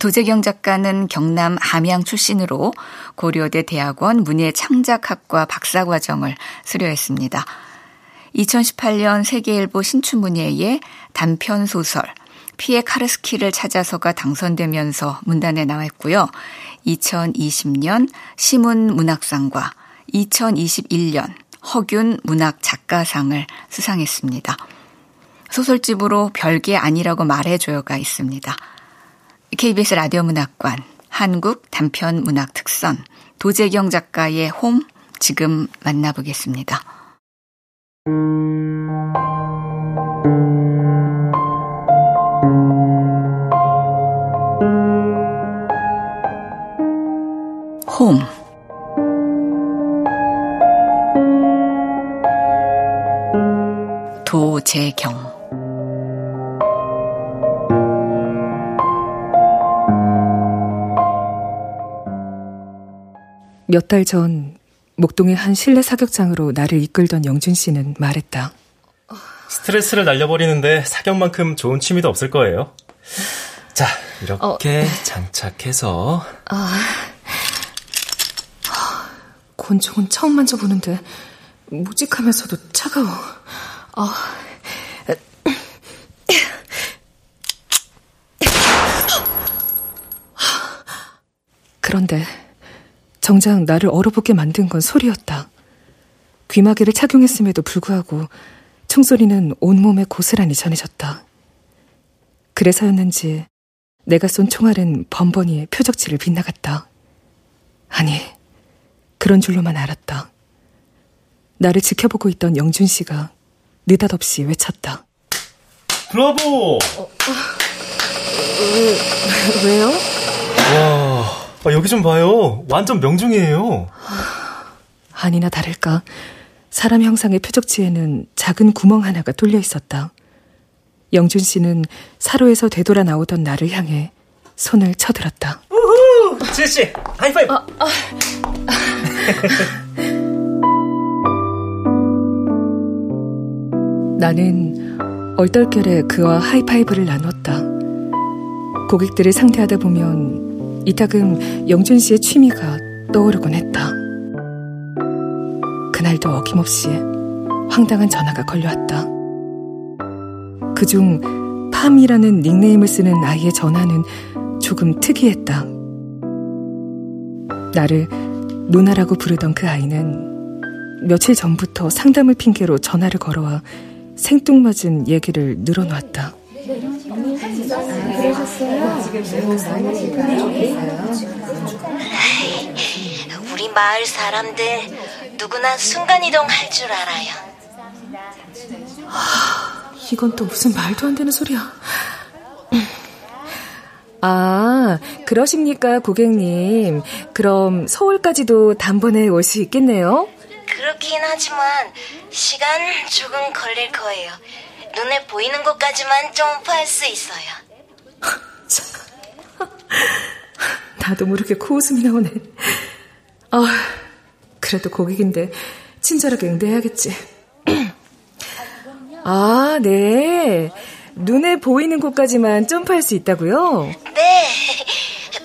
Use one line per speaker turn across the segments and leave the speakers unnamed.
도재경 작가는 경남 함양 출신으로 고려대 대학원 문예창작학과 박사과정을 수료했습니다. 2018년 세계일보 신춘문예에 단편 소설 피에 카르스키를 찾아서가 당선되면서 문단에 나왔고요. 2020년 시문 문학상과 2021년 허균 문학 작가상을 수상했습니다. 소설집으로 별게 아니라고 말해줘요가 있습니다. KBS 라디오 문학관 한국 단편 문학 특선 도재경 작가의 홈 지금 만나보겠습니다. 홈 도재경
몇 달 전 목동의 한 실내 사격장으로 나를 이끌던 영준 씨는 말했다.
스트레스를 날려버리는데 사격만큼 좋은 취미도 없을 거예요. 자, 이렇게 어. 장착해서. 아.
권총은 처음 만져보는데 묵직하면서도 차가워. 아. 그런데 정작 나를 얼어붙게 만든 건 소리였다. 귀마개를 착용했음에도 불구하고 총소리는 온몸에 고스란히 전해졌다. 그래서였는지 내가 쏜 총알은 번번이 표적지를 빗나갔다. 아니, 그런 줄로만 알았다. 나를 지켜보고 있던 영준 씨가 느닷없이 외쳤다.
브라보! 어, 어,
왜, 왜요?
와. 아, 여기 좀 봐요. 완전 명중이에요.
아니나 다를까. 사람 형상의 표적지에는 작은 구멍 하나가 뚫려 있었다. 영준 씨는 사로에서 되돌아 나오던 나를 향해 손을 쳐들었다.
우후! 지혜 씨, 하이파이브! 아, 아.
나는 얼떨결에 그와 하이파이브를 나눴다. 고객들을 상대하다 보면 이따금 영준 씨의 취미가 떠오르곤 했다. 그날도 어김없이 황당한 전화가 걸려왔다. 그중 팜이라는 닉네임을 쓰는 아이의 전화는 조금 특이했다. 나를 누나라고 부르던 그 아이는 며칠 전부터 상담을 핑계로 전화를 걸어와 생뚱맞은 얘기를 늘어놓았다.
우리 마을 사람들 누구나 순간이동 할 줄 알아요.
이건 또 무슨 말도 안 되는 소리야. 아, 그러십니까, 고객님. 그럼 서울까지도 단번에 올 수 있겠네요?
그렇긴 하지만 시간 조금 걸릴 거예요. 눈에 보이는 곳까지만 점프할 수 있어요.
나도 모르게 코웃음이 나오네. 아, 그래도 고객인데 친절하게 응대해야겠지. 아, 네. 눈에 보이는 곳까지만 점프할 수 있다고요?
네.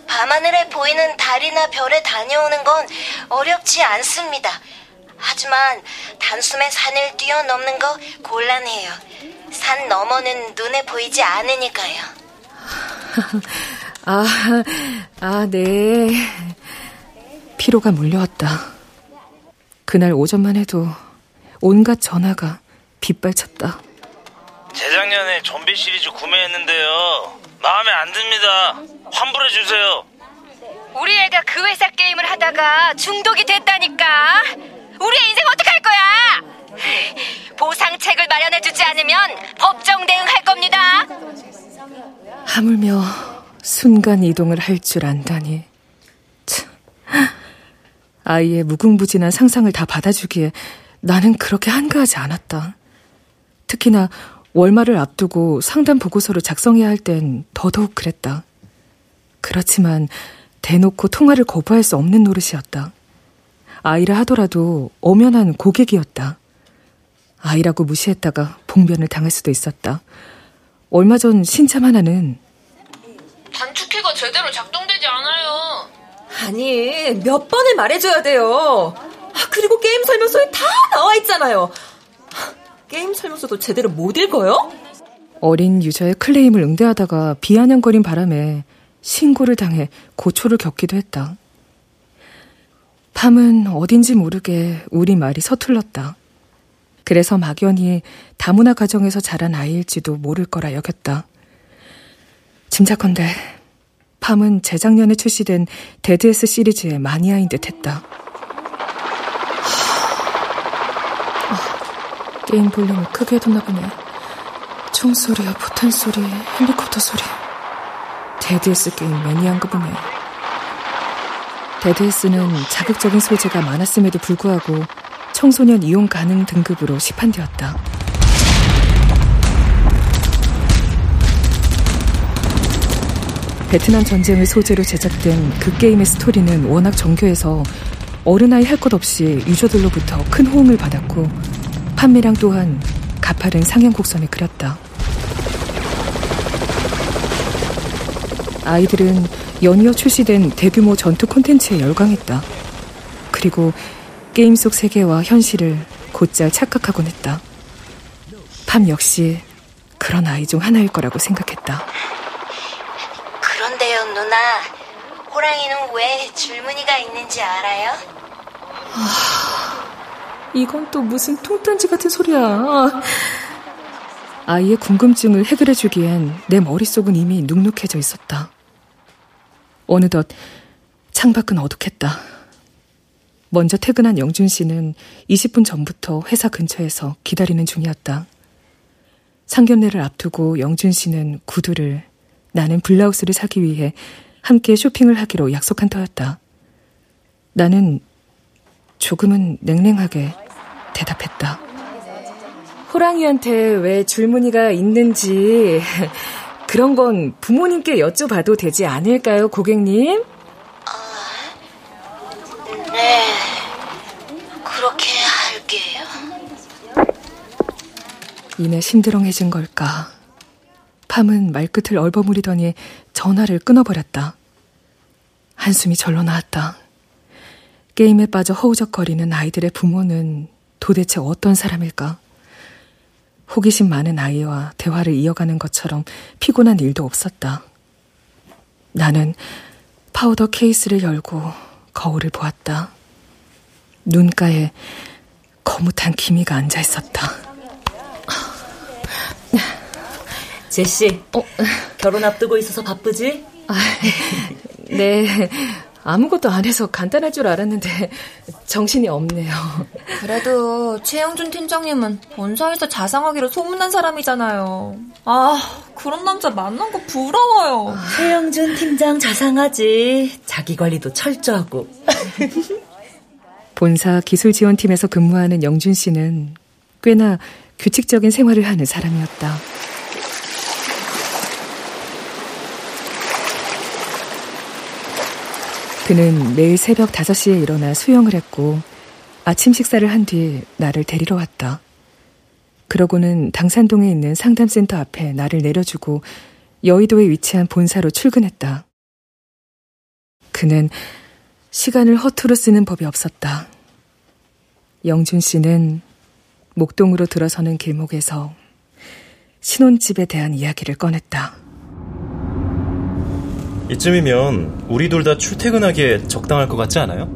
밤하늘에 보이는 달이나 별에 다녀오는 건 어렵지 않습니다. 하지만 단숨에 산을 뛰어넘는 거 곤란해요. 산 너머는 눈에 보이지 않으니까요.
아, 아, 네. 피로가 몰려왔다. 그날 오전만 해도 온갖 전화가 빗발쳤다.
재작년에 좀비 시리즈 구매했는데요. 마음에 안 듭니다. 환불해 주세요.
우리 애가 그 회사 게임을 하다가 중독이 됐다니까. 우리의 인생 어떡할 거야? 보상책을 마련해주지 않으면 법정 대응할 겁니다.
하물며 순간 이동을 할 줄 안다니. 참, 아이의 무궁무진한 상상을 다 받아주기에 나는 그렇게 한가하지 않았다. 특히나 월말을 앞두고 상담 보고서를 작성해야 할 땐 더더욱 그랬다. 그렇지만 대놓고 통화를 거부할 수 없는 노릇이었다. 아이라 하더라도 엄연한 고객이었다. 아이라고 무시했다가 봉변을 당할 수도 있었다. 얼마 전 신참 하나는
단축키가 제대로 작동되지 않아요.
아니, 몇 번을 말해줘야 돼요. 아, 그리고 게임 설명서에 다 나와 있잖아요. 게임 설명서도 제대로 못 읽어요?
어린 유저의 클레임을 응대하다가 비아냥거린 바람에 신고를 당해 고초를 겪기도 했다. 밤은 어딘지 모르게 우리 말이 서툴렀다. 그래서 막연히 다문화 가정에서 자란 아이일지도 모를 거라 여겼다. 짐작컨대 밤은 재작년에 출시된 데드에스 시리즈의 마니아인 듯 했다. 아, 게임 볼륨을 크게 해뒀나 보네. 총소리야, 포탄 소리, 헬리콥터 소리. 데드에스 게임 매니아인가 보네. 데드에스는 자극적인 소재가 많았음에도 불구하고 청소년 이용 가능 등급으로 시판되었다. 베트남 전쟁을 소재로 제작된 그 게임의 스토리는 워낙 정교해서 어른아이 할 것 없이 유저들로부터 큰 호응을 받았고 판매량 또한 가파른 상향 곡선을 그렸다. 아이들은 연이어 출시된 대규모 전투 콘텐츠에 열광했다. 그리고 게임 속 세계와 현실을 곧잘 착각하곤 했다. 팜 역시 그런 아이 중 하나일 거라고 생각했다.
그런데요, 누나. 호랑이는 왜 줄무늬가 있는지 알아요?
아, 이건 또 무슨 통단지 같은 소리야. 아이의 궁금증을 해결해주기엔 내 머릿속은 이미 눅눅해져 있었다. 어느덧 창밖은 어둑했다. 먼저 퇴근한 영준 씨는 20분 전부터 회사 근처에서 기다리는 중이었다. 상견례를 앞두고 영준 씨는 구두를, 나는 블라우스를 사기 위해 함께 쇼핑을 하기로 약속한 터였다. 나는 조금은 냉랭하게 대답했다. 호랑이한테 왜 줄무늬가 있는지 그런 건 부모님께 여쭤봐도 되지 않을까요, 고객님?
아, 네. 그렇게 할게요.
이내 심드렁해진 걸까? 팜은 말끝을 얼버무리더니 전화를 끊어버렸다. 한숨이 절로 나왔다. 게임에 빠져 허우적거리는 아이들의 부모는 도대체 어떤 사람일까? 호기심 많은 아이와 대화를 이어가는 것처럼 피곤한 일도 없었다. 나는 파우더 케이스를 열고 거울을 보았다. 눈가에 거뭇한 기미가 앉아 있었다.
제시, 어, 결혼 앞두고 있어서 바쁘지?
아, 네. 아무것도 안 해서 간단할 줄 알았는데 정신이 없네요.
그래도 최영준 팀장님은 본사에서 자상하기로 소문난 사람이잖아요. 아, 그런 남자 만난 거 부러워요.
아, 최영준 팀장 자상하지. 자기 관리도 철저하고.
본사 기술 지원팀에서 근무하는 영준 씨는 꽤나 규칙적인 생활을 하는 사람이었다. 그는 매일 새벽 5시에 일어나 수영을 했고 아침 식사를 한 뒤 나를 데리러 왔다. 그러고는 당산동에 있는 상담센터 앞에 나를 내려주고 여의도에 위치한 본사로 출근했다. 그는 시간을 허투루 쓰는 법이 없었다. 영준 씨는 목동으로 들어서는 길목에서 신혼집에 대한 이야기를 꺼냈다.
이쯤이면 우리 둘 다 출퇴근하기에 적당할 것 같지 않아요?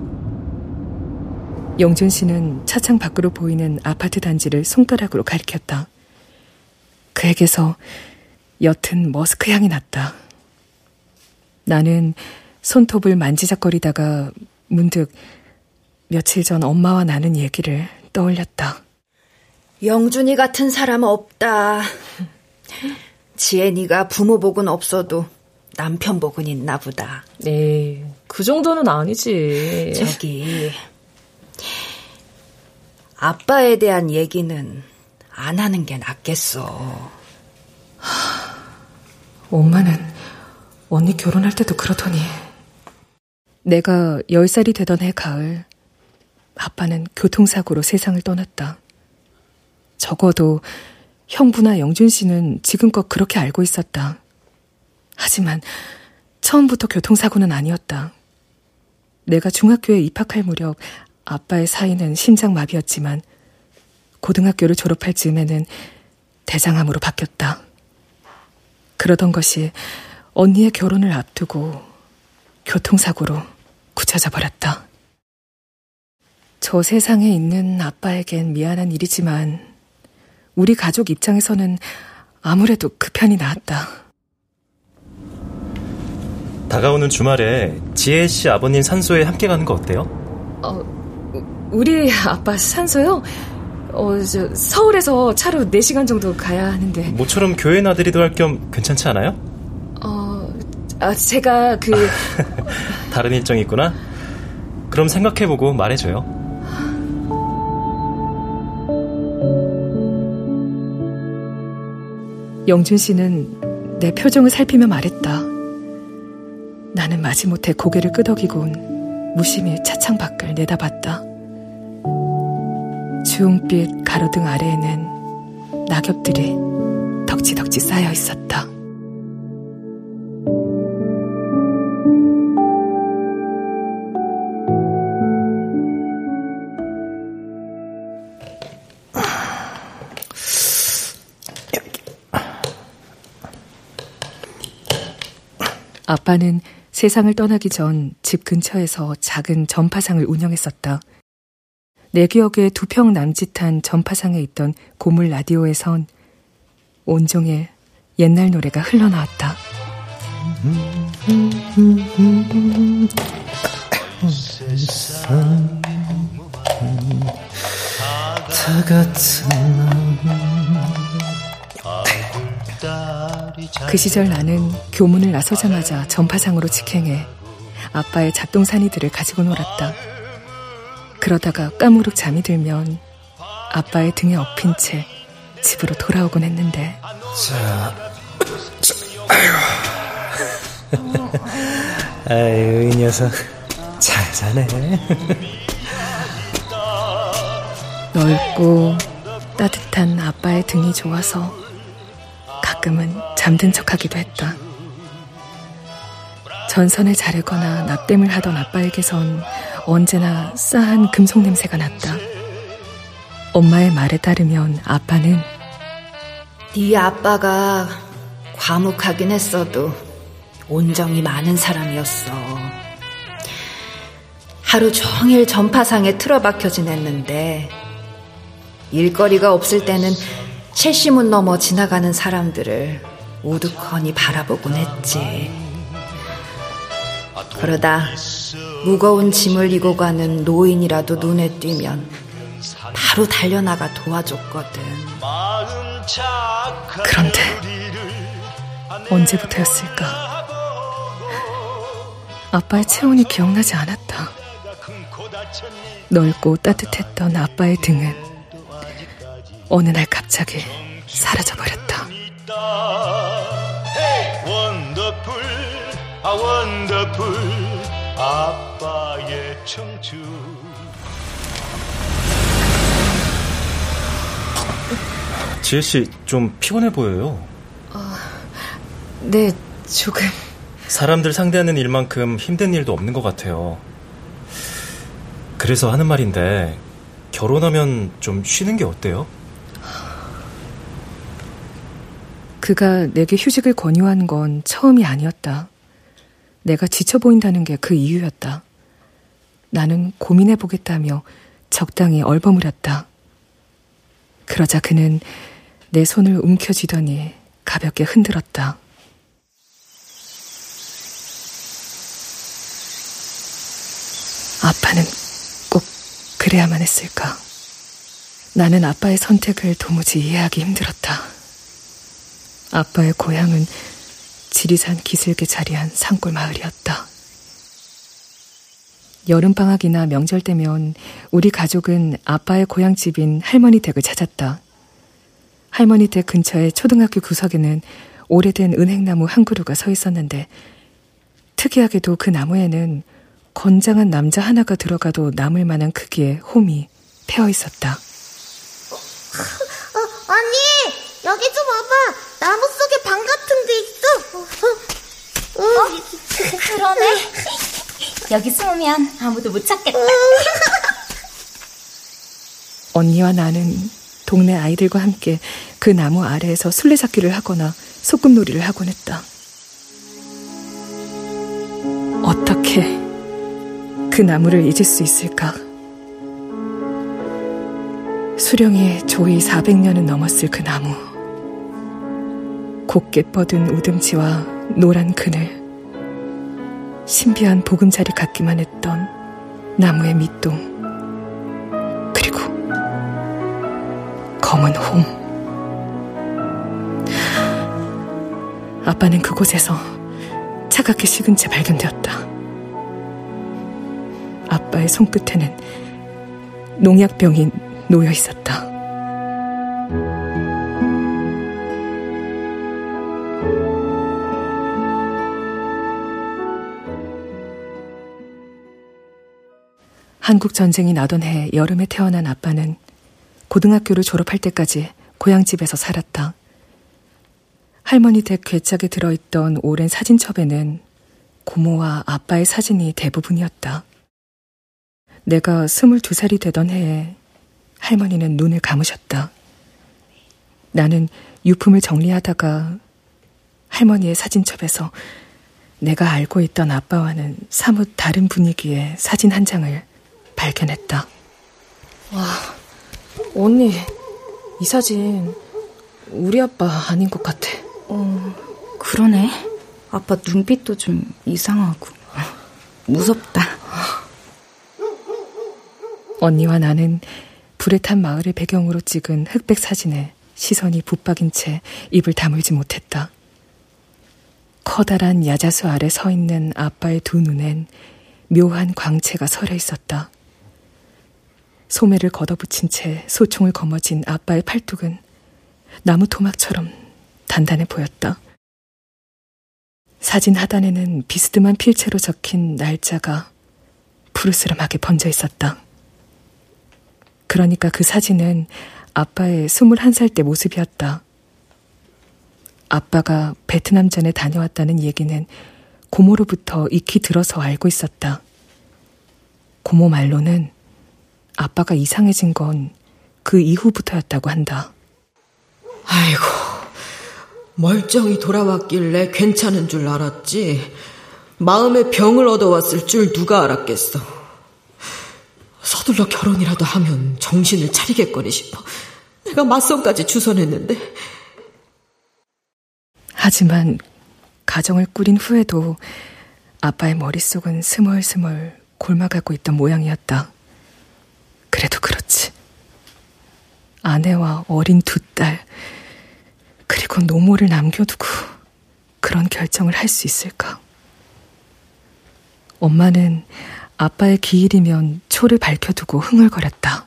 영준 씨는 차창 밖으로 보이는 아파트 단지를 손가락으로 가리켰다. 그에게서 옅은 머스크 향이 났다. 나는 손톱을 만지작거리다가 문득 며칠 전 엄마와 나는 얘기를 떠올렸다.
영준이 같은 사람 없다. 지혜니가 부모 복은 없어도
남편 복은 있나 보다.
네, 그 정도는 아니지.
저기, 아빠에 대한 얘기는 안 하는 게 낫겠어.
엄마는 언니 결혼할 때도 그러더니. 내가 10살이 되던 해 가을, 아빠는 교통사고로 세상을 떠났다. 적어도 형부나 영준 씨는 지금껏 그렇게 알고 있었다. 하지만 처음부터 교통사고는 아니었다. 내가 중학교에 입학할 무렵 아빠의 사인은 심장마비였지만 고등학교를 졸업할 즈음에는 대장암으로 바뀌었다. 그러던 것이 언니의 결혼을 앞두고 교통사고로 굳혀져 버렸다. 저 세상에 있는 아빠에겐 미안한 일이지만 우리 가족 입장에서는 아무래도 그 편이 나았다.
다가오는 주말에 지혜 씨 아버님 산소에 함께 가는 거 어때요?
어, 우리 아빠 산소요? 어, 저, 서울에서 차로 4시간 정도 가야 하는데.
모처럼 교회 나들이도 할 겸 괜찮지 않아요?
어, 아, 제가 그.
다른 일정이 있구나? 그럼 생각해보고 말해줘요.
영준 씨는 내 표정을 살피며 말했다. 나는 마지못해 고개를 끄덕이곤 무심히 차창 밖을 내다봤다. 주홍빛 가로등 아래에는 낙엽들이 덕지덕지 쌓여 있었다. 아빠는 세상을 떠나기 전 집 근처에서 작은 전파상을 운영했었다. 내 기억에 두 평 남짓한 전파상에 있던 고물 라디오에선 온종일 옛날 노래가 흘러나왔다.
다 같은
그 시절 나는 교문을 나서자마자 전파상으로 직행해 아빠의 잡동사니들을 가지고 놀았다. 그러다가 까무룩 잠이 들면 아빠의 등에 엎인 채 집으로 돌아오곤 했는데.
자, 자 아이고. 아유, 이 녀석. 잘 자네.
넓고 따뜻한 아빠의 등이 좋아서 가끔은 잠든 척하기도 했다. 전선을 자르거나 납땜을 하던 아빠에게선 언제나 싸한 금속 냄새가 났다. 엄마의 말에 따르면 아빠는
네 아빠가 과묵하긴 했어도 온정이 많은 사람이었어. 하루 종일 전파상에 틀어박혀 지냈는데 일거리가 없을 때는 채시문 넘어 지나가는 사람들을 우두커니 바라보곤 했지. 그러다 무거운 짐을 이고 가는 노인이라도 눈에 띄면 바로 달려나가 도와줬거든.
그런데 언제부터였을까? 아빠의 체온이 기억나지 않았다. 넓고 따뜻했던 아빠의 등은 어느 날 갑자기 사라져 버렸다. 아빠의 청춘.
지혜 씨, 좀 피곤해 보여요.
어, 네, 조금.
사람들 상대하는 일만큼 힘든 일도 없는 것 같아요. 그래서 하는 말인데, 결혼하면 좀 쉬는 게 어때요?
그가 내게 휴직을 권유한 건 처음이 아니었다. 내가 지쳐 보인다는 게 그 이유였다. 나는 고민해 보겠다며 적당히 얼버무렸다. 그러자 그는 내 손을 움켜쥐더니 가볍게 흔들었다. 아빠는 꼭 그래야만 했을까? 나는 아빠의 선택을 도무지 이해하기 힘들었다. 아빠의 고향은 지리산 기슭에 자리한 산골 마을이었다. 여름방학이나 명절 때면 우리 가족은 아빠의 고향 집인 할머니 댁을 찾았다. 할머니 댁 근처의 초등학교 구석에는 오래된 은행나무 한 그루가 서 있었는데 특이하게도 그 나무에는 건장한 남자 하나가 들어가도 남을 만한 크기의 홈이 패어 있었다.
어, 언니, 여기 좀 와봐. 나무 속에 방 같은 데 있어. 어,
어? 그러네. 여기 숨으면 아무도 못 찾겠다.
언니와 나는 동네 아이들과 함께 그 나무 아래에서 술래잡기를 하거나 소꿉놀이를 하곤 했다. 어떻게 그 나무를 잊을 수 있을까? 수령이 조이 400년은 넘었을 그 나무. 곱게 뻗은 우등지와 노란 그늘. 신비한 보금자리 같기만 했던 나무의 밑동. 그리고 검은 홈. 아빠는 그곳에서 차갑게 식은 채 발견되었다. 아빠의 손끝에는 농약병이 놓여 있었다. 한국 전쟁이 나던 해 여름에 태어난 아빠는 고등학교를 졸업할 때까지 고향집에서 살았다. 할머니 댁 괴짝에 들어있던 오랜 사진첩에는 고모와 아빠의 사진이 대부분이었다. 내가 스물두 살이 되던 해에 할머니는 눈을 감으셨다. 나는 유품을 정리하다가 할머니의 사진첩에서 내가 알고 있던 아빠와는 사뭇 다른 분위기의 사진 한 장을 발견했다.
와, 언니, 이 사진 우리 아빠 아닌 것 같아.
어, 그러네. 아빠 눈빛도 좀 이상하고 무섭다.
언니와 나는 불에 탄 마을을 배경으로 찍은 흑백 사진에 시선이 붙박인 채 입을 다물지 못했다. 커다란 야자수 아래 서 있는 아빠의 두 눈엔 묘한 광채가 서려 있었다. 소매를 걷어붙인 채 소총을 거머쥔 아빠의 팔뚝은 나무 토막처럼 단단해 보였다. 사진 하단에는 비스듬한 필체로 적힌 날짜가 푸르스름하게 번져 있었다. 그러니까 그 사진은 아빠의 21살 때 모습이었다. 아빠가 베트남전에 다녀왔다는 얘기는 고모로부터 익히 들어서 알고 있었다. 고모 말로는 아빠가 이상해진 건 그 이후부터였다고 한다.
아이고, 멀쩡히 돌아왔길래 괜찮은 줄 알았지. 마음에 병을 얻어왔을 줄 누가 알았겠어. 서둘러 결혼이라도 하면 정신을 차리겠거니 싶어. 내가 맞선까지 주선했는데.
하지만 가정을 꾸린 후에도 아빠의 머릿속은 스멀스멀 골마가고 있던 모양이었다. 그래도 그렇지. 아내와 어린 두 딸, 그리고 노모를 남겨두고 그런 결정을 할 수 있을까? 엄마는 아빠의 기일이면 초를 밝혀두고 흥얼거렸다.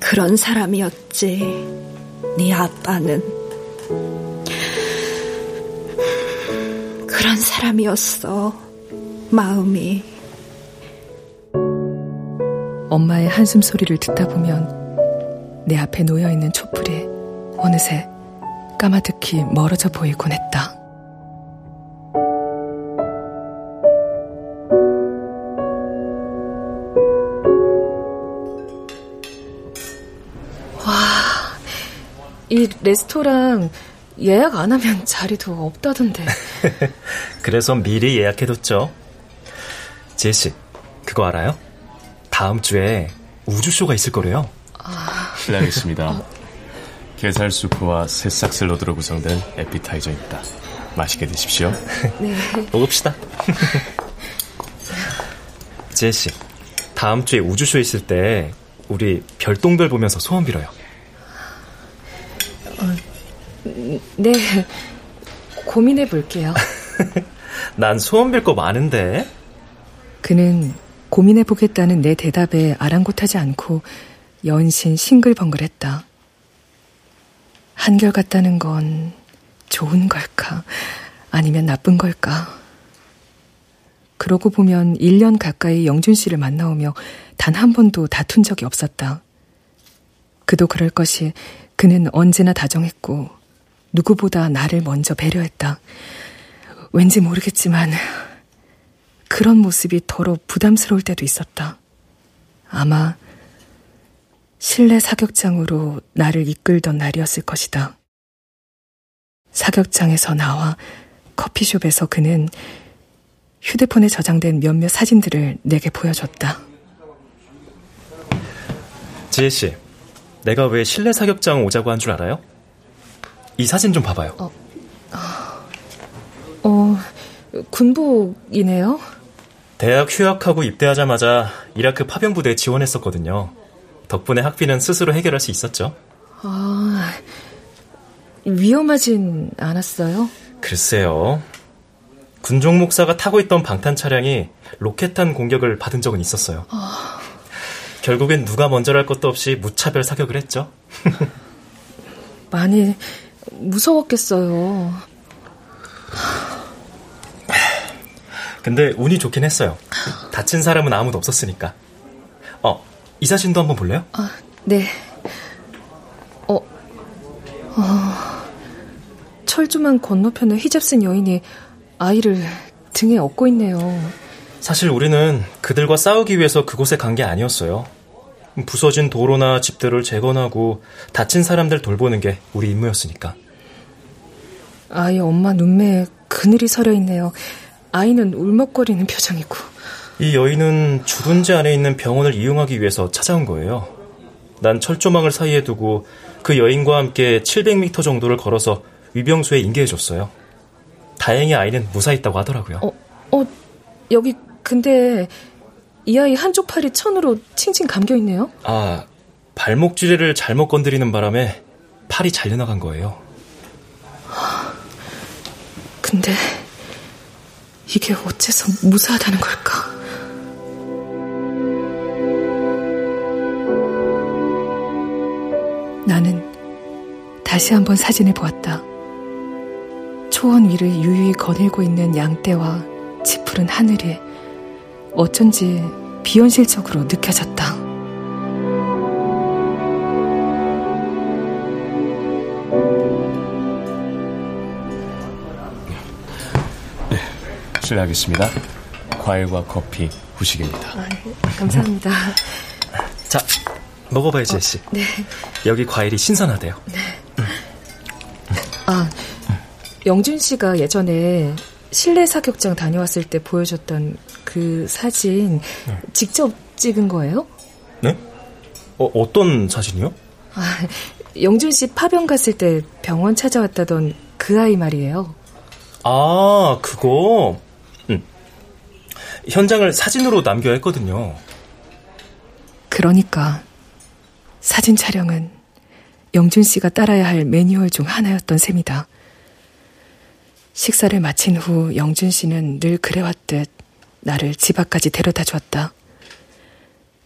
그런 사람이었지. 네 아빠는. 그런 사람이었어. 마음이.
엄마의 한숨 소리를 듣다 보면 내 앞에 놓여 있는 촛불이 어느새 까마득히 멀어져 보이곤 했다.
와, 이 레스토랑 예약 안 하면 자리도 없다던데.
그래서 미리 예약해뒀죠. 제시, 그거 알아요? 다음 주에 우주쇼가 있을 거래요.
아...
실례하겠습니다. 어... 게살 수프와 새싹 샐러드로 구성된 에피타이저입니다. 맛있게 드십시오.
네.
먹읍시다. 제시, 다음 주에 우주쇼 있을 때 우리 별똥별 보면서 소원 빌어요.
어, 네, 고민해 볼게요.
난 소원 빌 거 많은데.
그는 고민해 보겠다는 내 대답에 아랑곳하지 않고 연신 싱글벙글했다. 한결같다는 건 좋은 걸까? 아니면 나쁜 걸까? 그러고 보면 1년 가까이 영준 씨를 만나오며 단 한 번도 다툰 적이 없었다. 그도 그럴 것이 그는 언제나 다정했고 누구보다 나를 먼저 배려했다. 왠지 모르겠지만 그런 모습이 더러 부담스러울 때도 있었다. 아마 실내 사격장으로 나를 이끌던 날이었을 것이다. 사격장에서 나와 커피숍에서 그는 휴대폰에 저장된 몇몇 사진들을 내게 보여줬다.
지혜 씨, 내가 왜 실내 사격장 오자고 한 줄 알아요? 이 사진 좀 봐봐요.
어, 어, 군복이네요.
대학 휴학하고 입대하자마자 이라크 파병 부대에 지원했었거든요. 덕분에 학비는 스스로 해결할 수 있었죠.
아, 위험하진 않았어요?
글쎄요. 군종 목사가 타고 있던 방탄 차량이 로켓탄 공격을 받은 적은 있었어요. 어... 결국엔 누가 먼저랄 것도 없이 무차별 사격을 했죠.
많이 무서웠겠어요.
근데 운이 좋긴 했어요. 다친 사람은 아무도 없었으니까. 어, 이 사진도 한번 볼래요?
아, 네. 어, 어, 철조망 건너편에 히잡 쓴 여인이 아이를 등에 업고 있네요.
사실 우리는 그들과 싸우기 위해서 그곳에 간 게 아니었어요. 부서진 도로나 집들을 재건하고 다친 사람들 돌보는 게 우리 임무였으니까.
아이 엄마 눈매에 그늘이 서려 있네요. 아이는 울먹거리는 표정이고.
이 여인은 주둔지 안에 있는 병원을 이용하기 위해서 찾아온 거예요. 난 철조망을 사이에 두고 그 여인과 함께 700m 정도를 걸어서 위병소에 인계해줬어요. 다행히 아이는 무사했다고 하더라고요.
어, 어, 여기 근데 이 아이 한쪽 팔이 천으로 칭칭 감겨 있네요.
아, 발목 쥐레를 잘못 건드리는 바람에 팔이 잘려나간 거예요.
근데 이게 어째서 무사하다는 걸까?
나는 다시 한번 사진을 보았다. 초원 위를 유유히 거닐고 있는 양떼와 짙푸른 하늘이 어쩐지 비현실적으로 느껴졌다.
실례하겠습니다. 과일과 커피 후식입니다. 아,
네, 감사합니다.
자, 먹어봐요, 제시. 어,
네.
여기 과일이 신선하대요. 네.
아, 영준 씨가 예전에 실내 사격장 다녀왔을 때 보여줬던 그 사진 네. 직접 찍은 거예요?
네? 어, 어떤 사진이요?
아, 영준 씨 파병 갔을 때 병원 찾아왔다던 그 아이 말이에요.
아, 그거. 응. 현장을 사진으로 남겨야 했거든요.
그러니까 사진 촬영은 영준 씨가 따라야 할 매뉴얼 중 하나였던 셈이다. 식사를 마친 후 영준 씨는 늘 그래왔듯 나를 집 앞까지 데려다 주었다.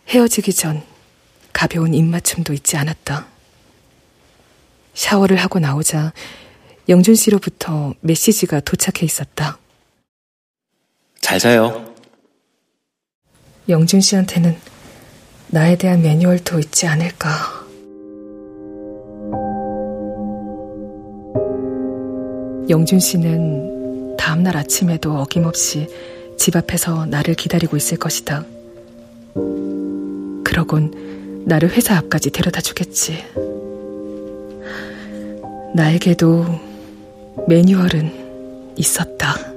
헤어지기 전 가벼운 입맞춤도 잊지 않았다. 샤워를 하고 나오자 영준 씨로부터 메시지가 도착해 있었다.
잘 자요.
영준 씨한테는 나에 대한 매뉴얼도 있지 않을까. 영준 씨는 다음날 아침에도 어김없이 집 앞에서 나를 기다리고 있을 것이다. 그러곤 나를 회사 앞까지 데려다 주겠지. 나에게도 매뉴얼은 있었다.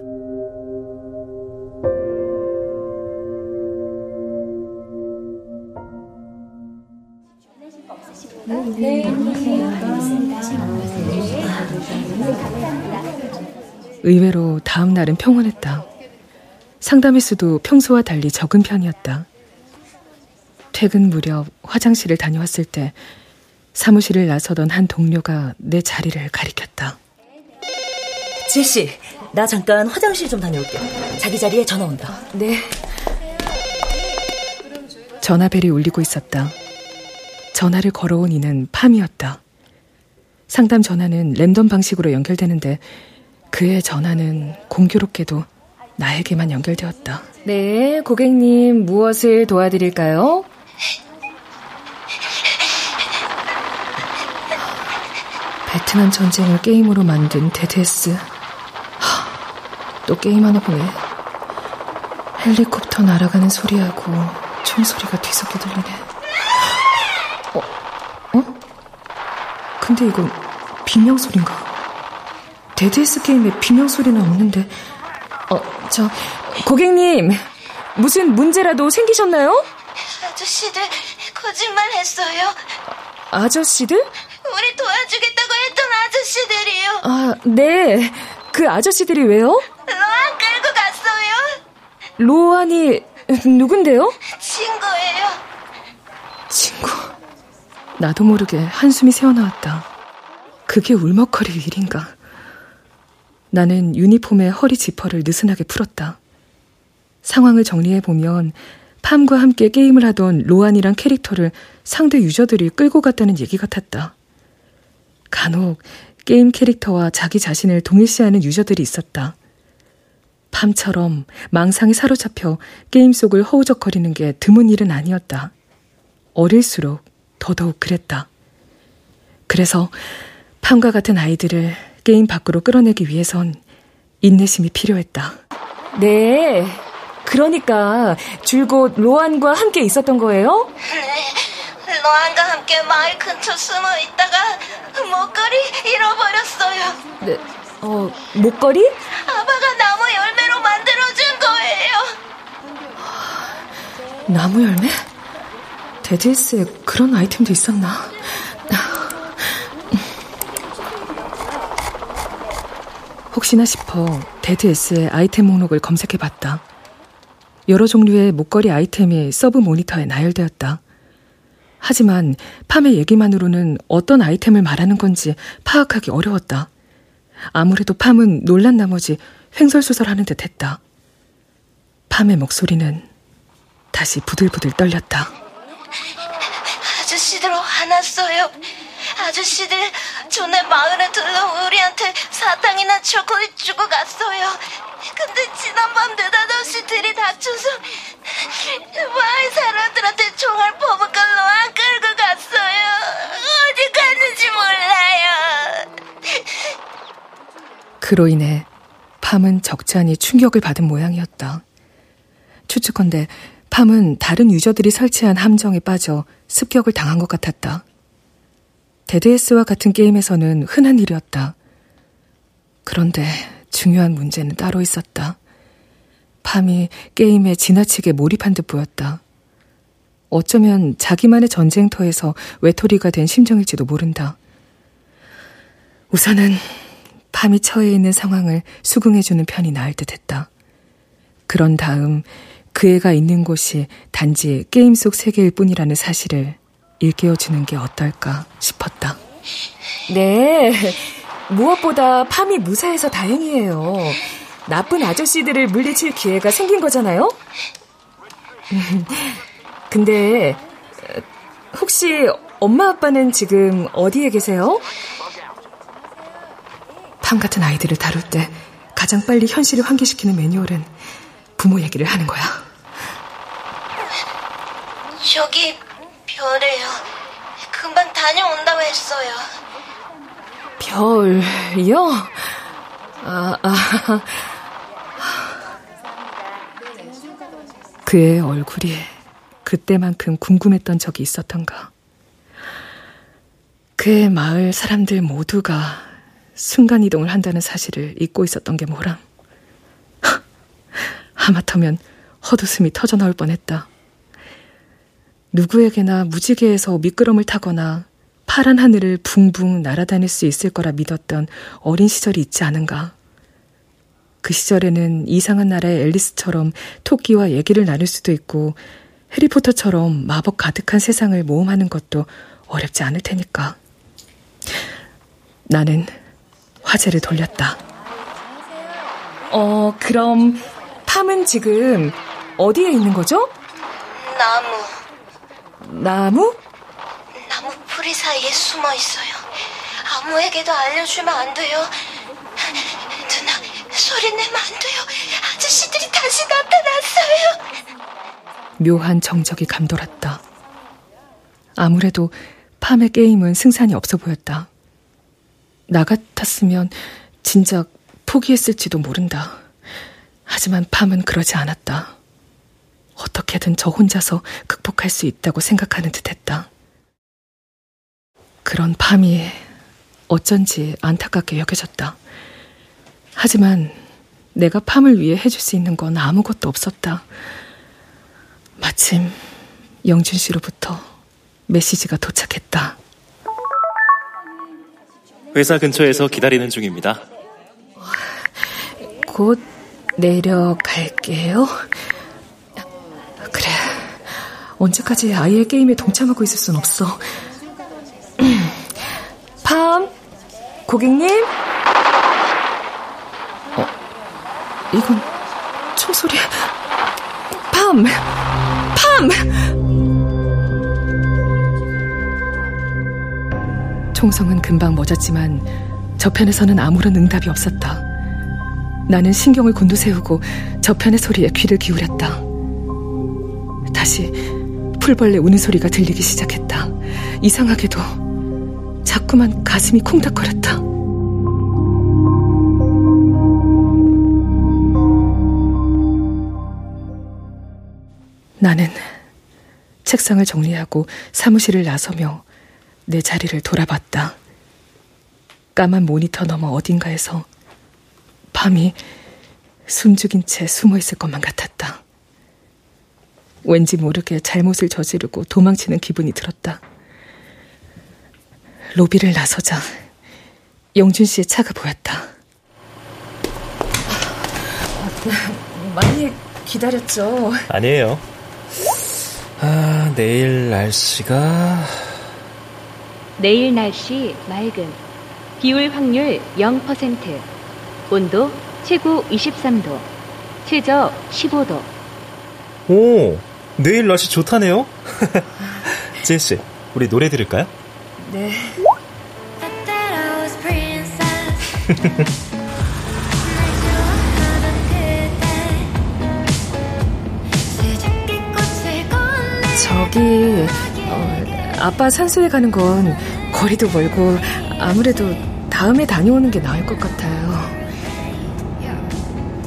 의외로 다음 날은 평온했다. 상담 횟수도 평소와 달리 적은 편이었다. 퇴근 무렵 화장실을 다녀왔을 때 사무실을 나서던 한 동료가 내 자리를 가리켰다.
지혜씨, 나 잠깐 화장실 좀 다녀올게. 자기 자리에 전화 온다.
네.
전화벨이 울리고 있었다. 전화를 걸어온 이는 팜이었다. 상담 전화는 랜덤 방식으로 연결되는데 그의 전화는 공교롭게도 나에게만 연결되었다.
네, 고객님 무엇을 도와드릴까요?
베트남 전쟁을 게임으로 만든 데드스. 또 게임 하나 보네. 헬리콥터 날아가는 소리하고 총소리가 뒤섞여 들리네. 어? 어? 근데 이건 비명소리인가? 데드스 게임에 비명소리는 없는데.
어, 저, 고객님, 무슨 문제라도 생기셨나요?
아저씨들 거짓말 했어요.
아저씨들?
우리 도와주겠다고 했던 아저씨들이요.
아, 네. 그 아저씨들이 왜요?
로안 끌고 갔어요.
로안이 누군데요?
친구예요.
친구. 나도 모르게 한숨이 새어나왔다. 그게 울먹거릴 일인가. 나는 유니폼의 허리 지퍼를 느슨하게 풀었다. 상황을 정리해보면 팜과 함께 게임을 하던 로안이란 캐릭터를 상대 유저들이 끌고 갔다는 얘기 같았다. 간혹 게임 캐릭터와 자기 자신을 동일시하는 유저들이 있었다. 팜처럼 망상에 사로잡혀 게임 속을 허우적거리는 게 드문 일은 아니었다. 어릴수록 더더욱 그랬다. 그래서 팜과 같은 아이들을 게임 밖으로 끌어내기 위해선 인내심이 필요했다.
네. 그러니까 줄곧 로안과 함께 있었던 거예요?
네. 로안과 함께 마을 근처 숨어 있다가 목걸이 잃어버렸어요.
네. 어, 목걸이?
아빠가 나무 열매로 만들어준 거예요.
나무 열매? 데드스에 그런 아이템도 있었나? 혹시나 싶어 데드S의 아이템 목록을 검색해봤다. 여러 종류의 목걸이 아이템이 서브 모니터에 나열되었다. 하지만 팜의 얘기만으로는 어떤 아이템을 말하는 건지 파악하기 어려웠다. 아무래도 팜은 놀란 나머지 횡설수설하는 듯 했다. 팜의 목소리는 다시 부들부들 떨렸다.
화났어요. 아저씨들 전에 마을에 들러 우리한테 사탕이나 초콜릿 주고 갔어요. 근데 지난밤 느닷없이 들이 닥쳐서 마을 사람들한테 총알 퍼붓고 로안 끌고 갔어요. 어디 갔는지 몰라요.
그로 인해 팜은 적잖이 충격을 받은 모양이었다. 추측컨대 팜은 다른 유저들이 설치한 함정에 빠져 습격을 당한 것 같았다. 데드에스와 같은 게임에서는 흔한 일이었다. 그런데 중요한 문제는 따로 있었다. 팜이 게임에 지나치게 몰입한 듯 보였다. 어쩌면 자기만의 전쟁터에서 외톨이가 된 심정일지도 모른다. 우선은 팜이 처해 있는 상황을 수긍해주는 편이 나을 듯 했다. 그런 다음 그 애가 있는 곳이 단지 게임 속 세계일 뿐이라는 사실을 일깨워주는 게 어떨까 싶었다.
네. 무엇보다 팜이 무사해서 다행이에요. 나쁜 아저씨들을 물리칠 기회가 생긴 거잖아요? 근데, 혹시 엄마 아빠는 지금 어디에 계세요?
팜 같은 아이들을 다룰 때 가장 빨리 현실을 환기시키는 매뉴얼은 부모 얘기를 하는 거야.
저기 별이에요. 금방 다녀온다고 했어요.
별요? 아, 아.
그의 얼굴이 그때만큼 궁금했던 적이 있었던가. 그의 마을 사람들 모두가 순간이동을 한다는 사실을 잊고 있었던 게 뭐람. 하마터면 헛웃음이 터져 나올 뻔했다. 누구에게나 무지개에서 미끄럼을 타거나 파란 하늘을 붕붕 날아다닐 수 있을 거라 믿었던 어린 시절이 있지 않은가. 그 시절에는 이상한 나라의 앨리스처럼 토끼와 얘기를 나눌 수도 있고 해리포터처럼 마법 가득한 세상을 모험하는 것도 어렵지 않을 테니까. 나는 화제를 돌렸다. 어, 그럼 팜은 지금 어디에 있는 거죠?
나무.
나무?
나무 뿌리 사이에 숨어 있어요. 아무에게도 알려주면 안 돼요. 누나, 소리 내면 안 돼요. 아저씨들이 다시 나타났어요.
묘한 정적이 감돌았다. 아무래도 팜의 게임은 승산이 없어 보였다. 나 같았으면 진작 포기했을지도 모른다. 하지만 팜은 그러지 않았다. 어떻게든 저 혼자서 극복할 수 있다고 생각하는 듯 했다. 그런 팜이 어쩐지 안타깝게 여겨졌다. 하지만 내가 팜을 위해 해줄 수 있는 건 아무것도 없었다. 마침 영준 씨로부터 메시지가 도착했다.
회사 근처에서 기다리는 중입니다.
곧 내려갈게요. 그래. 언제까지 아이의 게임에 동참하고 있을 순 없어. 팜, 고객님? 어, 이건 총소리. 팜! 팜! 총성은 금방 멎었지만 저편에서는 아무런 응답이 없었다. 나는 신경을 곤두세우고 저편의 소리에 귀를 기울였다. 다시 풀벌레 우는 소리가 들리기 시작했다. 이상하게도 자꾸만 가슴이 콩닥거렸다. 나는 책상을 정리하고 사무실을 나서며 내 자리를 돌아봤다. 까만 모니터 너머 어딘가에서 밤이 숨죽인 채 숨어 있을 것만 같았다. 왠지 모르게 잘못을 저지르고 도망치는 기분이 들었다. 로비를 나서자 영준 씨의 차가 보였다. 많이 기다렸죠?
아니에요. 아, 내일 날씨가.
내일 날씨 맑음. 비율 확률 0%. 온도 최고 23도. 최저 15도.
오, 내일 날씨 좋다네요. 지혜씨, 우리 노래 들을까요?
네. 저기 어, 아빠 산소에 가는 건 거리도 멀고 아무래도 다음에 다녀오는 게 나을 것 같아요.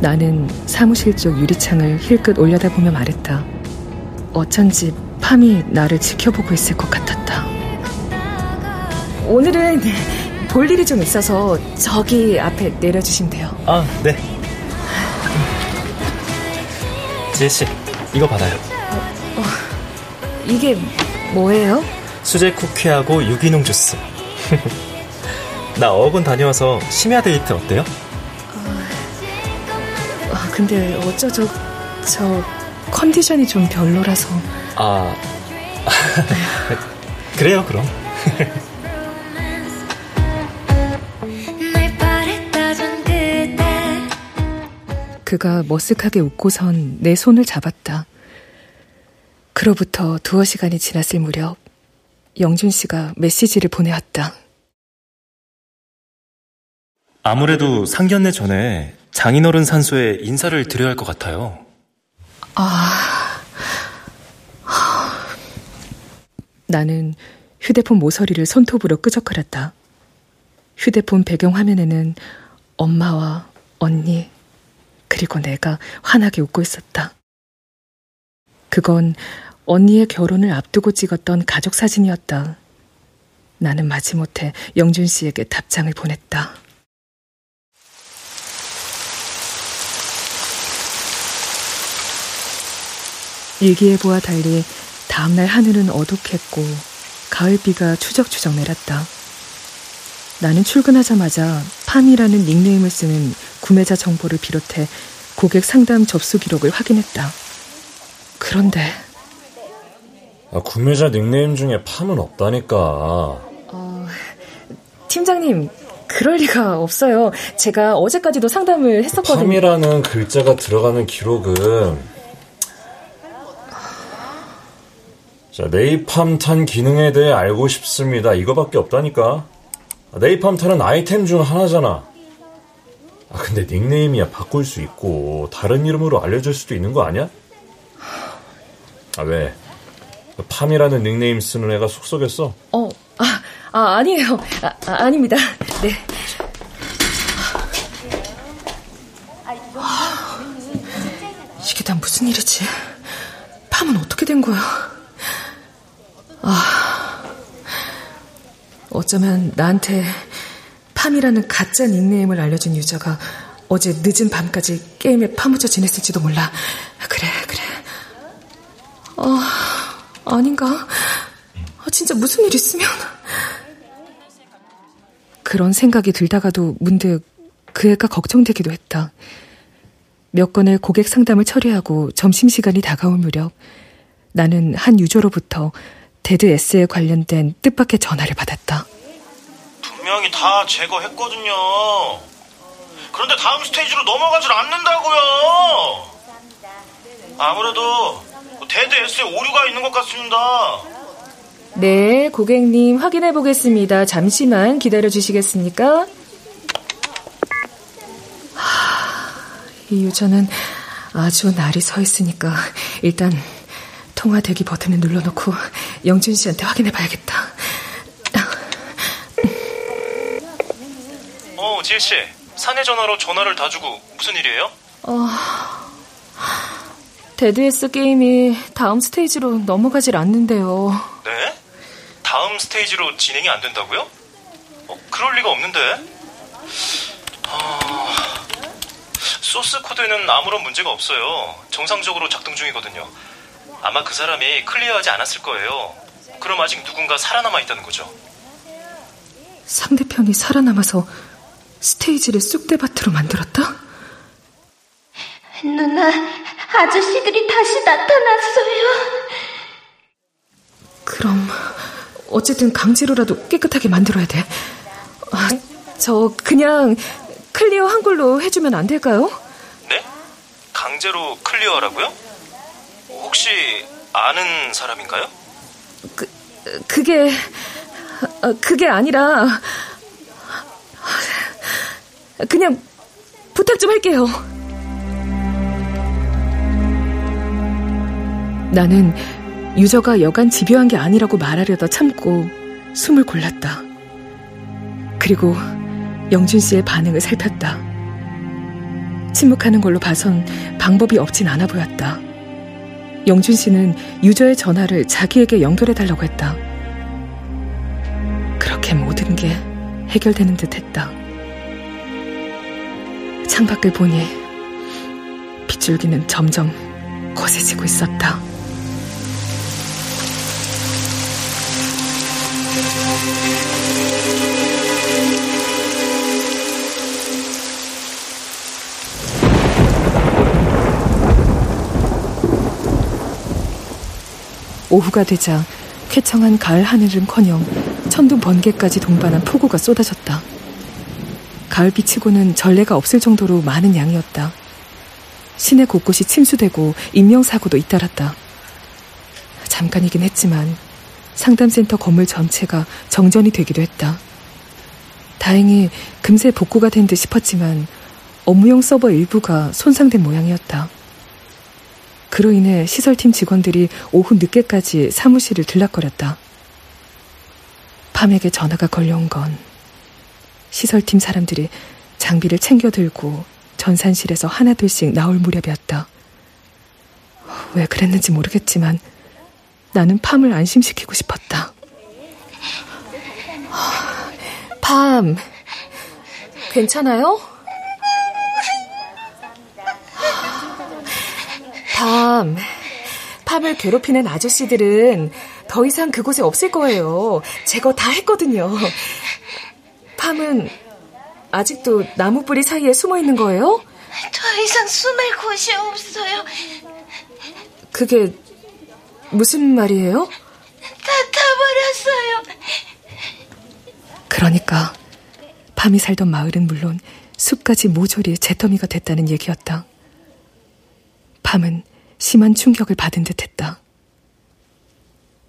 나는 사무실 쪽 유리창을 힐끗 올려다보며 말했다. 어쩐지 팜이 나를 지켜보고 있을 것 같았다. 오늘은 볼 일이 좀 있어서 저기 앞에 내려주시면 돼요.
아, 네. 지혜씨, 이거 받아요.
어, 어, 이게 뭐예요?
수제 쿠키하고 유기농 주스. 나 어학원 다녀와서 심야 데이트 어때요?
아, 근데 어쩌죠? 저 컨디션이 좀 별로라서.
아, 그래요, 그럼.
그가 머쓱하게 웃고선 내 손을 잡았다. 그로부터 두어 시간이 지났을 무렵 영준 씨가 메시지를 보내왔다.
아무래도 상견례 전에 장인어른 산소에 인사를 드려야 할 것 같아요.
아. 나는 휴대폰 모서리를 손톱으로 끄적거렸다. 휴대폰 배경 화면에는 엄마와 언니, 그리고 내가 환하게 웃고 있었다. 그건 언니의 결혼을 앞두고 찍었던 가족 사진이었다. 나는 마지못해 영준 씨에게 답장을 보냈다. 일기예보와 달리 다음날 하늘은 어둑했고 가을비가 추적추적 내렸다. 나는 출근하자마자 팜이라는 닉네임을 쓰는 구매자 정보를 비롯해 고객 상담 접수 기록을 확인했다. 그런데
아, 구매자 닉네임 중에 팜은 없다니까.
어, 팀장님, 그럴 리가 없어요. 제가 어제까지도 상담을 했었거든요.
팜이라는 글자가 들어가는 기록은 자, 네이팜탄 기능에 대해 알고 싶습니다. 이거밖에 없다니까. 네이팜탄은 아이템 중 하나잖아. 아, 근데 닉네임이야 바꿀 수 있고 다른 이름으로 알려줄 수도 있는 거 아니야? 아, 왜? 팜이라는 닉네임 쓰는 애가 속썩였어?
어, 아, 아 아니에요. 아, 아 닙니다 네. 이게 다 무슨 일이지? 팜은 어떻게 된 거야? 아, 어쩌면 나한테 팜이라는 가짜 닉네임을 알려준 유저가 어제 늦은 밤까지 게임에 파묻혀 지냈을지도 몰라. 그래, 그래. 어, 아닌가? 아, 진짜 무슨 일 있으면. 그런 생각이 들다가도 문득 그 애가 걱정되기도 했다. 몇 건의 고객 상담을 처리하고 점심시간이 다가올 무렵 나는 한 유저로부터 데드 S에 관련된 뜻밖의 전화를 받았다.
분명히 다 제거했거든요. 그런데 다음 스테이지로 넘어가질 않는다고요. 아무래도 데드 S에 오류가 있는 것 같습니다.
네, 고객님 확인해 보겠습니다. 잠시만 기다려 주시겠습니까? 이 유저는 아주 날이 서 있으니까 일단 통화 대기 버튼을 눌러놓고 영준 씨한테 확인해 봐야겠다.
어, 지혜 씨. 사내 전화로 전화를 다 주고 무슨 일이에요?
어... 데드에스 게임이 다음 스테이지로 넘어가질 않는데요.
네? 다음 스테이지로 진행이 안 된다고요? 어, 그럴 리가 없는데. 어... 소스 코드에는 아무런 문제가 없어요. 정상적으로 작동 중이거든요. 아마 그 사람이 클리어하지 않았을 거예요. 그럼 아직 누군가 살아남아 있다는 거죠.
상대편이 살아남아서 스테이지를 쑥대밭으로 만들었다?
누나, 아저씨들이 다시 나타났어요.
그럼 어쨌든 강제로라도 깨끗하게 만들어야 돼. 아, 저 그냥 클리어 한 걸로 해주면 안 될까요?
네? 강제로 클리어하라고요? 혹시 아는 사람인가요?
그, 그게 어, 그게 아니라 그냥 부탁 좀 할게요. 나는 유저가 여간 집요한 게 아니라고 말하려다 참고 숨을 골랐다. 그리고 영준 씨의 반응을 살폈다. 침묵하는 걸로 봐선 방법이 없진 않아 보였다. 영준 씨는 유저의 전화를 자기에게 연결해 달라고 했다. 그렇게 모든 게 해결되는 듯 했다. 창밖을 보니 빗줄기는 점점 거세지고 있었다. 오후가 되자 쾌청한 가을 하늘은커녕 천둥 번개까지 동반한 폭우가 쏟아졌다. 가을비 치고는 전례가 없을 정도로 많은 양이었다. 시내 곳곳이 침수되고 인명사고도 잇따랐다. 잠깐이긴 했지만 상담센터 건물 전체가 정전이 되기도 했다. 다행히 금세 복구가 된 듯 싶었지만 업무용 서버 일부가 손상된 모양이었다. 그로 인해 시설팀 직원들이 오후 늦게까지 사무실을 들락거렸다. 밤에게 전화가 걸려온 건 시설팀 사람들이 장비를 챙겨 들고 전산실에서 하나둘씩 나올 무렵이었다. 왜 그랬는지 모르겠지만 나는 팜을 안심시키고 싶었다. 팜, 괜찮아요? 참, 팝을 괴롭히는 아저씨들은 더 이상 그곳에 없을 거예요. 제거 다 했거든요. 팝은 아직도 나무뿌리 사이에 숨어 있는 거예요?
더 이상 숨을 곳이 없어요.
그게 무슨 말이에요? 다 타버렸어요. 그러니까 밤이 살던 마을은 물론 숲까지 모조리 재터미가 됐다는 얘기였다. 밤은 심한 충격을 받은 듯 했다.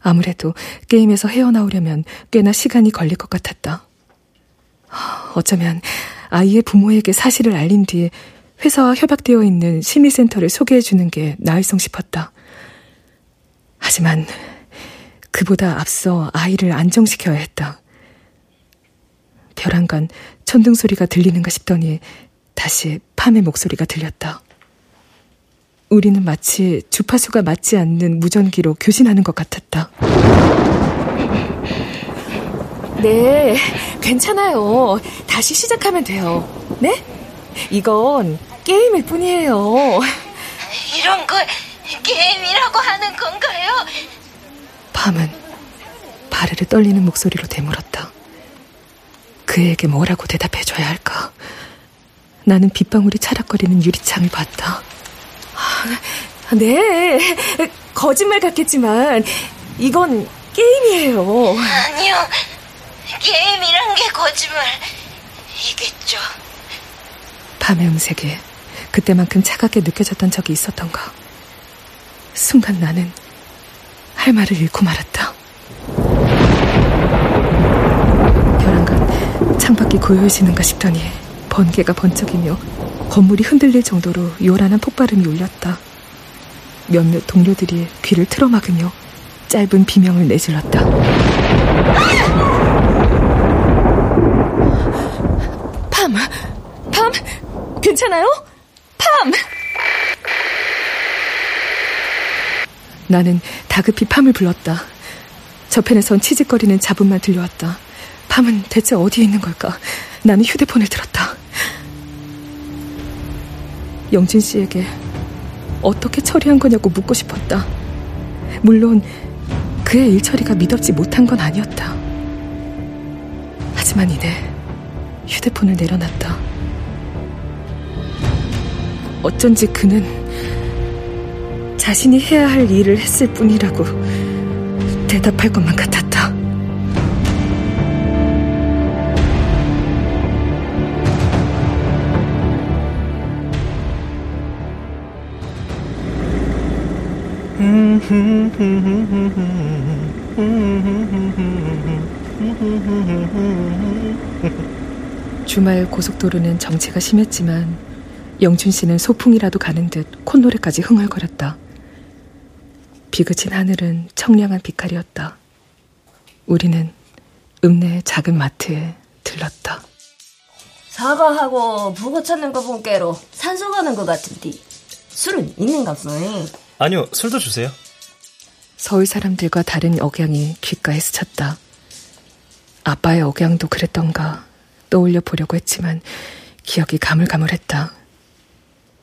아무래도 게임에서 헤어나오려면 꽤나 시간이 걸릴 것 같았다. 어쩌면 아이의 부모에게 사실을 알린 뒤에 회사와 협약되어 있는 심리센터를 소개해 주는 게 나을성 싶었다. 하지만 그보다 앞서 아이를 안정시켜야 했다. 벼랑간 천둥 소리가 들리는가 싶더니 다시 팜의 목소리가 들렸다. 우리는 마치 주파수가 맞지 않는 무전기로 교신하는 것 같았다. 네, 괜찮아요. 다시 시작하면 돼요. 네? 이건 게임일 뿐이에요.
이런 걸 게임이라고 하는 건가요?
밤은 바르르 떨리는 목소리로 되물었다. 그에게 뭐라고 대답해줘야 할까? 나는 빗방울이 차락거리는 유리창을 봤다. 아, 네, 거짓말 같겠지만 이건 게임이에요.
아니요, 게임이란 게 거짓말이겠죠.
밤의 음색에 그때만큼 차갑게 느껴졌던 적이 있었던가. 순간 나는 할 말을 잃고 말았다. 벼랑간 창밖이 고요해지는가 싶더니 번개가 번쩍이며 건물이 흔들릴 정도로 요란한 폭발음이 울렸다. 몇몇 동료들이 귀를 틀어막으며 짧은 비명을 내질렀다. 팜! 팜! 괜찮아요? 팜! 나는 다급히 팜을 불렀다. 저편에선 치직거리는 잡음만 들려왔다. 팜은 대체 어디에 있는 걸까? 나는 휴대폰을 들었다. 영진 씨에게 어떻게 처리한 거냐고 묻고 싶었다. 물론 그의 일처리가 미덥지 못한 건 아니었다. 하지만 이내 휴대폰을 내려놨다. 어쩐지 그는 자신이 해야 할 일을 했을 뿐이라고 대답할 것만 같았다. 주말 고속도로는 정체가 심했지만 영준 씨는 소풍이라도 가는 듯 콧노래까지 흥얼거렸다. 비그친 하늘은 청량한 빛깔이었다. 우리는 읍내의 작은 마트에 들렀다.
사과하고 부고 찾는 거 본께로 산소 가는 것 같은데 술은 있는갑소잉?
아니요, 술도 주세요.
서울 사람들과 다른 억양이 귓가에 스쳤다. 아빠의 억양도 그랬던가 떠올려 보려고 했지만 기억이 가물가물했다.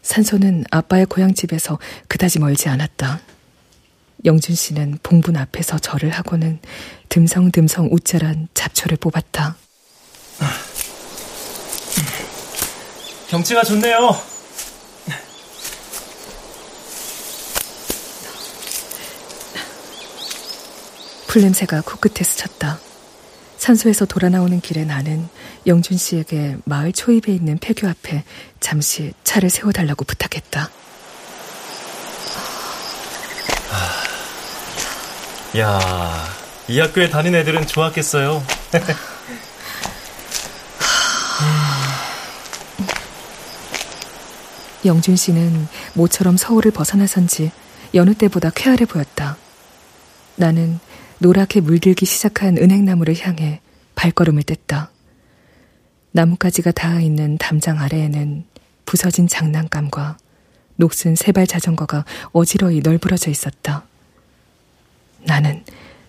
산소는 아빠의 고향집에서 그다지 멀지 않았다. 영준 씨는 봉분 앞에서 절을 하고는 듬성듬성 우짜란 잡초를 뽑았다.
경치가 좋네요.
풀 냄새가 코끝에 스쳤다. 산소에서 돌아 나오는 길에 나는 영준 씨에게 마을 초입에 있는 폐교 앞에 잠시 차를 세워달라고 부탁했다.
야, 이 학교에 다닌 애들은 좋았겠어요.
영준 씨는 모처럼 서울을 벗어나선 지 여느 때보다 쾌활해 보였다. 나는 노랗게 물들기 시작한 은행나무를 향해 발걸음을 뗐다. 나뭇가지가 닿아 있는 담장 아래에는 부서진 장난감과 녹슨 세발 자전거가 어지러이 널브러져 있었다. 나는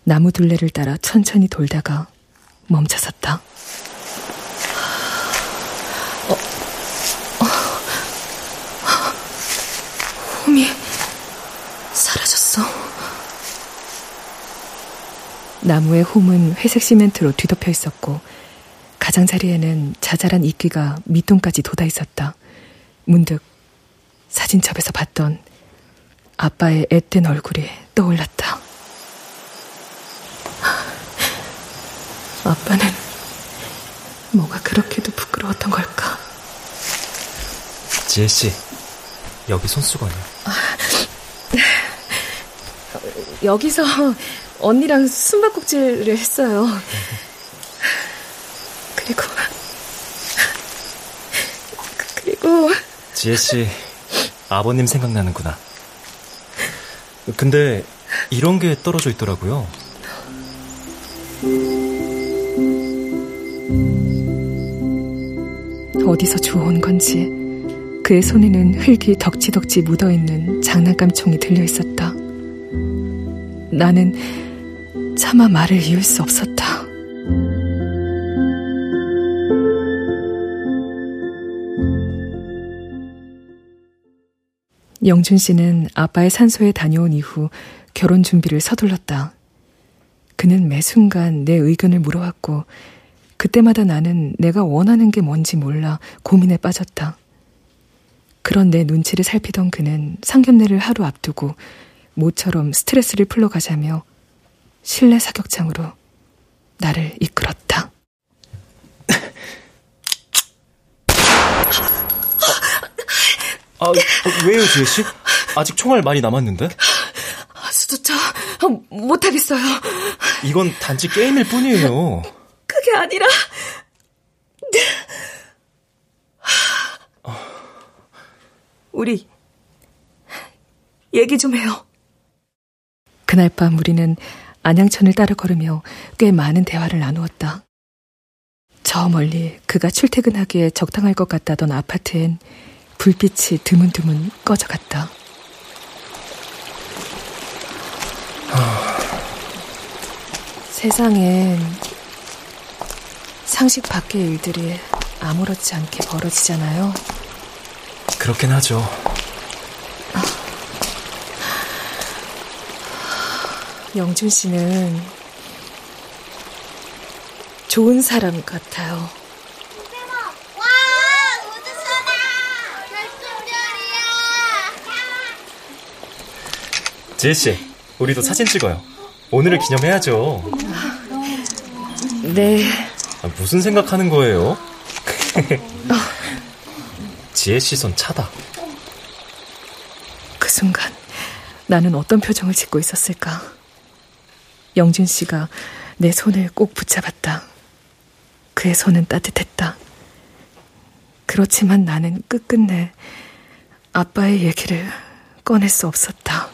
나무 둘레를 따라 천천히 돌다가 멈춰섰다. 나무의 홈은 회색 시멘트로 뒤덮여 있었고 가장자리에는 자잘한 이끼가 밑동까지 돋아 있었다. 문득 사진첩에서 봤던 아빠의 앳된 얼굴이 떠올랐다. 아빠는 뭐가 그렇게도 부끄러웠던 걸까?
지혜 씨, 여기 손수건이요. 아, 네.
여기서 언니랑 숨바꼭질을 했어요. 그리고, 그리고.
지혜 씨, 아버님 생각나는구나. 근데 이런 게 떨어져 있더라고요.
어디서 주워온 건지 그의 손에는 흙이 덕지덕지 묻어있는 장난감 총이 들려 있었다. 나는 차마 말을 이을 수 없었다. 영준 씨는 아빠의 산소에 다녀온 이후 결혼 준비를 서둘렀다. 그는 매 순간 내 의견을 물어왔고, 그때마다 나는 내가 원하는 게 뭔지 몰라 고민에 빠졌다. 그런 내 눈치를 살피던 그는 상견례를 하루 앞두고 모처럼 스트레스를 풀러가자며 실내 사격장으로 나를 이끌었다.
아, 왜요, 지혜 씨? 아직 총알 많이 남았는데?
수두차, 어, 못하겠어요.
이건 단지 게임일 뿐이에요.
그게 아니라. 우리, 얘기 좀 해요. 그날 밤 우리는 안양천을 따라 걸으며 꽤 많은 대화를 나누었다. 저 멀리 그가 출퇴근하기에 적당할 것 같다던 아파트엔 불빛이 드문드문 꺼져갔다. 세상엔 상식 밖의 일들이 아무렇지 않게 벌어지잖아요.
그렇긴 하죠.
영준 씨는 좋은 사람 같아요.
지혜 씨, 우리도 사진 찍어요. 오늘을 기념해야죠.
네.
아, 무슨 생각하는 거예요? 지혜 씨 손 차다.
그 순간 나는 어떤 표정을 짓고 있었을까? 영준 씨가 내 손을 꼭 붙잡았다. 그의 손은 따뜻했다. 그렇지만 나는 끝끝내 아빠의 얘기를 꺼낼 수 없었다.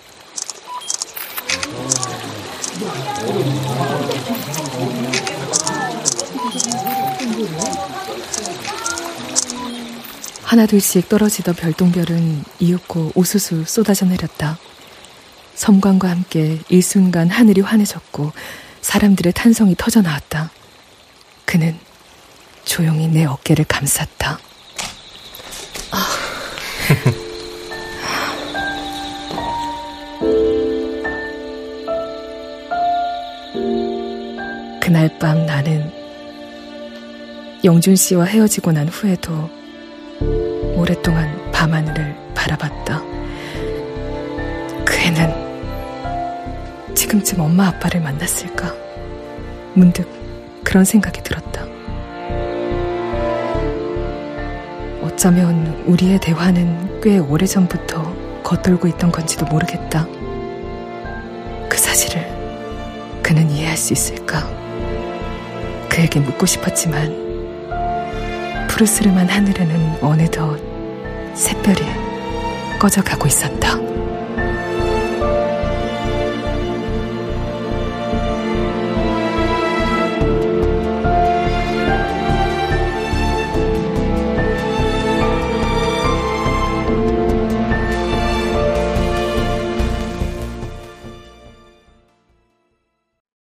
하나둘씩 떨어지던 별똥별은 이윽고 우수수 쏟아져 내렸다. 섬광과 함께 일순간 하늘이 환해졌고 사람들의 탄성이 터져 나왔다. 그는 조용히 내 어깨를 감쌌다. 아. 그날 밤 나는 영준 씨와 헤어지고 난 후에도 오랫동안 밤하늘을 바라봤다. 그 애는 지금쯤 엄마 아빠를 만났을까? 문득 그런 생각이 들었다. 어쩌면 우리의 대화는 꽤 오래전부터 겉돌고 있던 건지도 모르겠다. 그 사실을 그는 이해할 수 있을까? 그에게 묻고 싶었지만 푸르스름한 하늘에는 어느덧 샛별이 꺼져가고 있었다.